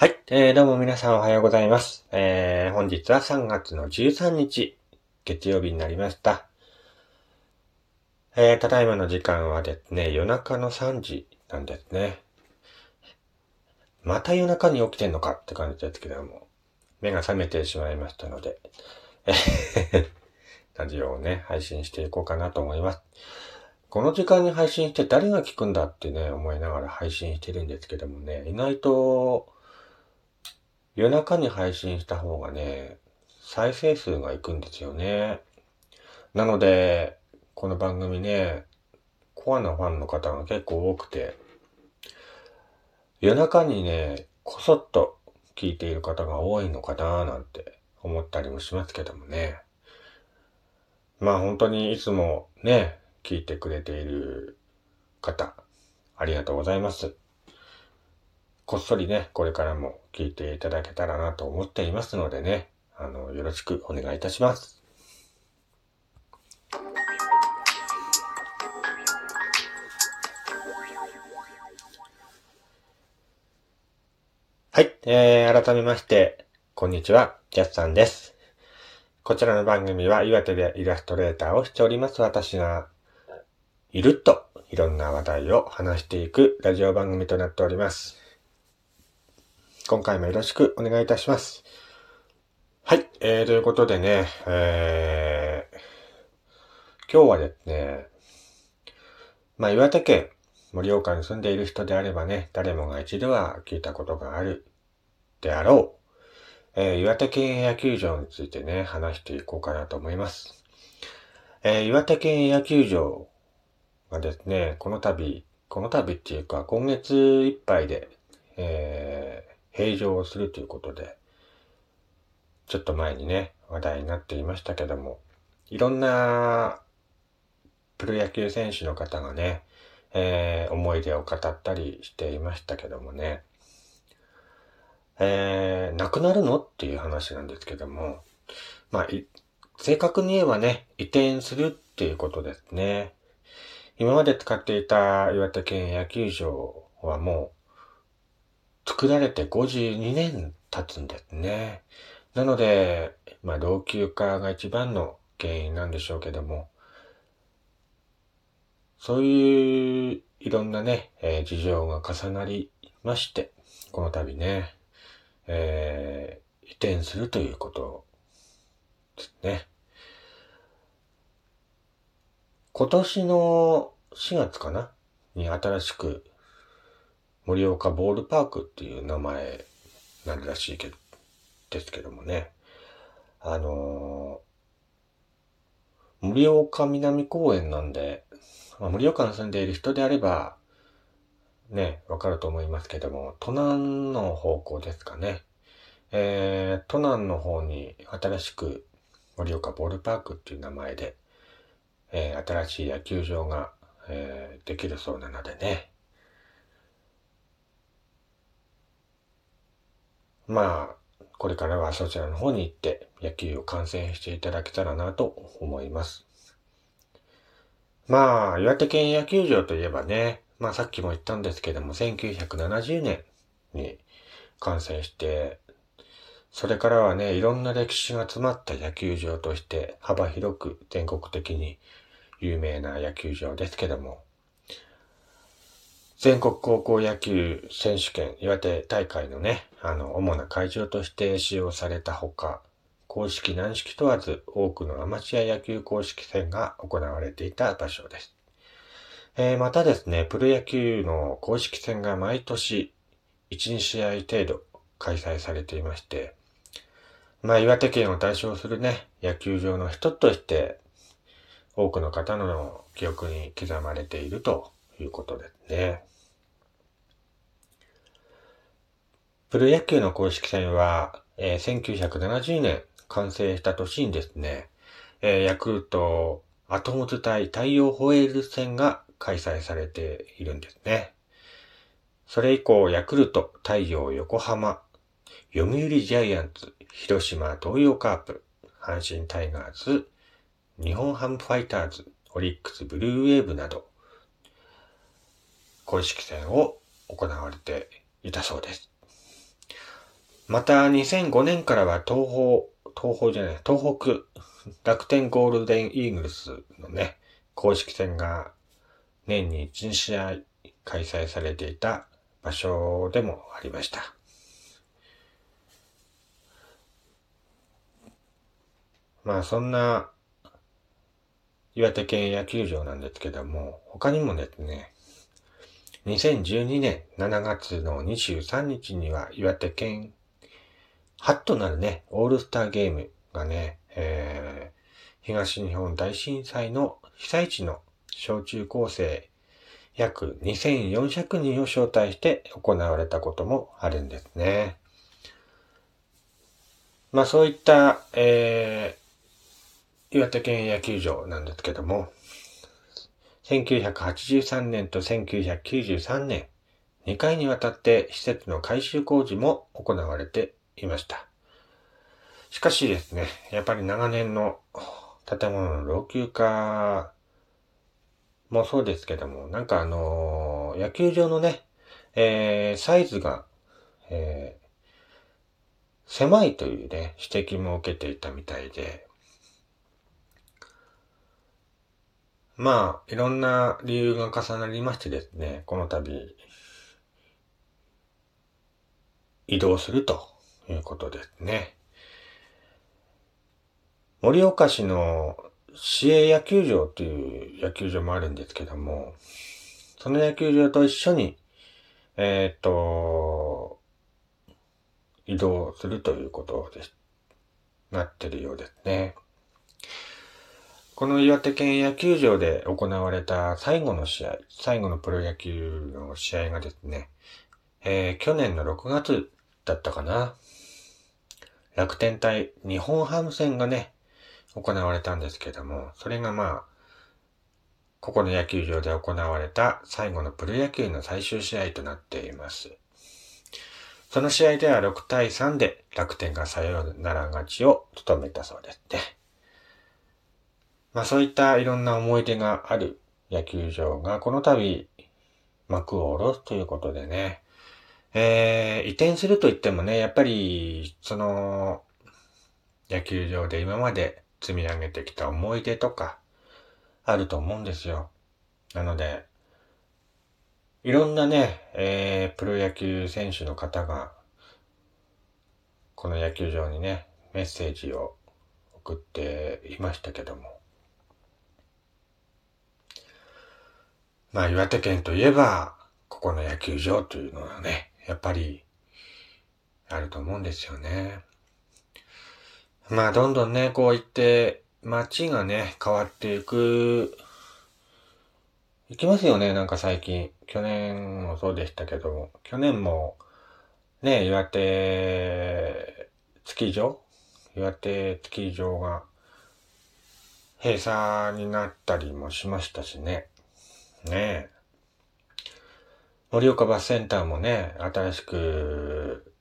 はい、えー、どうも皆さんおはようございます。えー、本日は3月の13日、月曜日になりました。えー、ただいまの時間はですね、夜中の3時なんですね。また夜中に起きてんのかって感じですけども、目が覚めてしまいましたので、えーラジオをね、配信していこうかなと思います。この時間に配信して誰が聞くんだってね、思いながら配信してるんですけどもね、意外と夜中に配信した方がね、再生数がいくんですよね。なので、この番組ね、コアなファンの方が結構多くて、夜中にね、こそっと聞いている方が多いのかなーなんて思ったりもしますけどもね。まあ本当にいつもね、聞いてくれている方、ありがとうございます。こっそりね、これからも聞いていただけたらなと思っていますのでね、あの、よろしくお願いいたします。はい、えー、改めまして、こんにちは、キャスさんです。こちらの番組は岩手でイラストレーターをしております私が、ゆるっといろんな話題を話していくラジオ番組となっております。今回もよろしくお願いいたします。はい、えー、ということでね、えー、今日はですね、まあ、岩手県盛岡に住んでいる人であればね、誰もが一度は聞いたことがあるであろう、えー岩手県野球場についてね、話していこうかなと思います。えー岩手県野球場がですね、この度、この度っていうか、今月いっぱいで、えー閉場をするということで、ちょっと前にね、話題になっていましたけども、いろんなプロ野球選手の方がね、えー思い出を語ったりしていましたけどもね、えー、亡くなるのっていう話なんですけども、まあ、正確に言えばね、移転するっていうことですね。今まで使っていた岩手県野球場はもう、作られて52年経つんですね。なので、まあ、老朽化が一番の原因なんでしょうけども、そういういろんなね、えー事情が重なりまして、この度ね、えー移転するということですね。今年の4月かな？に新しく盛岡ボールパークっていう名前なるらしいけど、ですけどもね。あのー盛岡南公園なんで、まあ、盛岡に住んでいる人であれば、ね、わかると思いますけども、都南の方向ですかね。えー、都南の方に新しく盛岡ボールパークっていう名前で、えー新しい野球場が、えーできるそうなのでね。まあ、これからはそちらの方に行って野球を観戦していただけたらなと思います。まあ、岩手県野球場といえばね、まあさっきも言ったんですけども、1970年に完成して、それからはね、いろんな歴史が詰まった野球場として幅広く全国的に有名な野球場ですけども、全国高校野球選手権岩手大会のね、あの、主な会場として使用されたほか、公式軟式問わず多くのアマチュア野球公式戦が行われていた場所です。えーまたですね、プロ野球の公式戦が毎年1、2試合程度開催されていまして、まあ岩手県を代表するね、野球場の一つとして多くの方の記憶に刻まれているということですね。プロ野球の公式戦は、えー1970年完成した年にですね、えーヤクルトアトムズ対太陽ホエール戦が開催されているんですね。それ以降、ヤクルト、太陽、横浜、読売ジャイアンツ、広島、東洋カープ、阪神タイガース、日本ハムファイターズ、オリックス、ブルーウェーブなど、公式戦を行われていたそうです。また2005年からは東方、東方じゃない、東北楽天ゴールデンイーグルスのね、公式戦が年に1試合開催されていた場所でもありました。まあそんな岩手県野球場なんですけども、他にもですね、2012年7月の23日には岩手県初となるね、オールスターゲームがね、えー、東日本大震災の被災地の小中高生約2400人を招待して行われたこともあるんですね。まあそういった、えー、岩手県野球場なんですけども、1983年と1993年、2回にわたって施設の改修工事も行われていました。しかしですね、やっぱり長年の建物の老朽化もそうですけども、なんかあのー、野球場のね、えー、サイズが、えー、狭いというね、指摘も受けていたみたいで、まあ、いろんな理由が重なりましてですね、この度、移動するとということですね。盛岡市の市営野球場という野球場もあるんですけども、その野球場と一緒に、えっ、と、移動するということでなってるようですね。この岩手県野球場で行われた最後の試合、最後のプロ野球の試合がですね、えー、去年の6月だったかな。楽天対日本ハム戦がね、行われたんですけども、それがまあ、ここの野球場で行われた最後のプロ野球の最終試合となっています。その試合では6対3で楽天がサヨナラ勝ちを務めたそうですね。まあそういったいろんな思い出がある野球場がこの度幕を下ろすということでね、えー、移転すると言ってもね、やっぱり、その、野球場で今まで積み上げてきた思い出とか、あると思うんですよ。なので、いろんなね、えー、プロ野球選手の方が、この野球場にね、メッセージを送っていましたけども。まあ、岩手県といえば、ここの野球場というのはね、やっぱり、あると思うんですよね。まあ、どんどんね、こう言って、街がね、変わっていく、いきますよね、なんか最近。去年もそうでしたけど、去年も、ね、岩手、スキー場岩手スキー場が、閉鎖になったりもしましたしね。ねえ。盛岡バスセンターもね、新しく、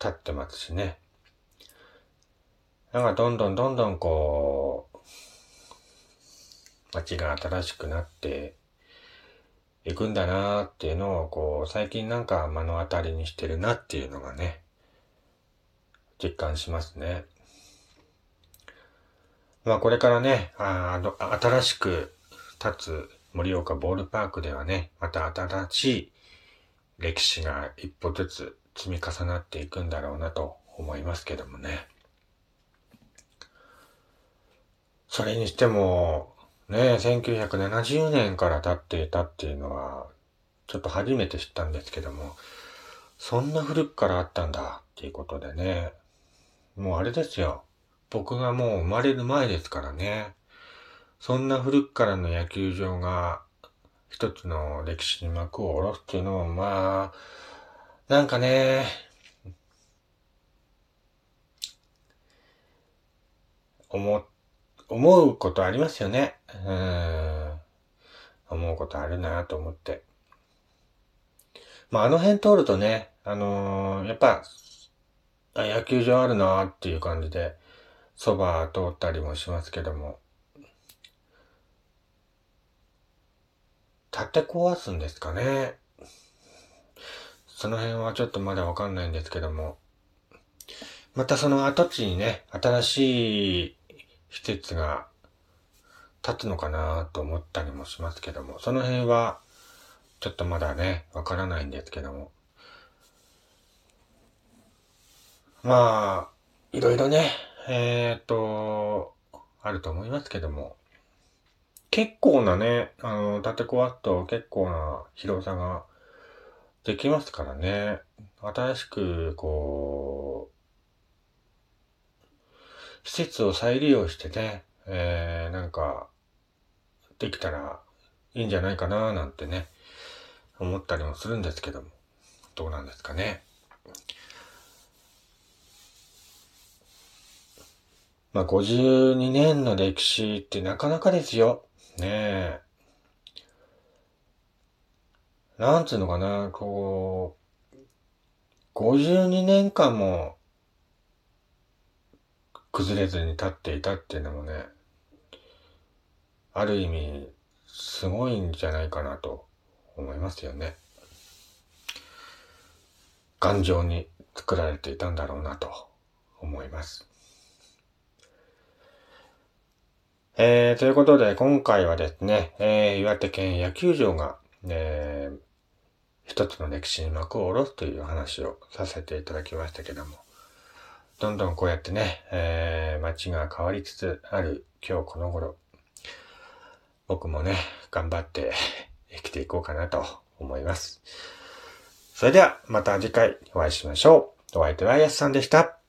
立ってますしね。なんかどんどんどんどんこう、街が新しくなっていくんだなーっていうのをこう、最近なんか目の当たりにしてるなっていうのがね、実感しますね。まあこれからね、あの新しく立つ盛岡ボールパークではね、また新しい歴史が一歩ずつ積み重なっていくんだろうなと思いますけどもね。それにしても、ね、1970年から経っていたっていうのは、ちょっと初めて知ったんですけども、そんな古くからあったんだっていうことでね、もうあれですよ。僕がもう生まれる前ですからね。そんな古くからの野球場が一つの歴史に幕を下ろすっていうのも、まあ、なんかね、思思うことありますよね。うん。思うことあるなと思って。まあ、あの辺通るとね、あのー、やっぱ、野球場あるなっていう感じで、そば通ったりもしますけども。建て壊すんですかね。その辺はちょっとまだわかんないんですけども、またその跡地にね、新しい施設が立つのかなと思ったりもしますけども、その辺はちょっとまだね、わからないんですけども。まあ、いろいろね、えっ、と、あると思いますけども、結構なね、あの、建て壊すと結構な広さができますからね。新しく、こう、施設を再利用してね、えー、なんか、できたらいいんじゃないかななんてね、思ったりもするんですけども、どうなんですかね。まあ、52年の歴史ってなかなかですよ。ねえ。なんつうのかな、こう、52年間も崩れずに立っていたっていうのもね、ある意味、すごいんじゃないかなと思いますよね。頑丈に作られていたんだろうなと思います。えー、ということで、今回はですね、えー、岩手県野球場が、えー、一つの歴史に幕を下ろすという話をさせていただきましたけども、どんどんこうやってね、えー、街が変わりつつある今日この頃、僕もね、頑張って 生きていこうかなと思います。それでは、また次回お会いしましょう。お相手はやすさんでした。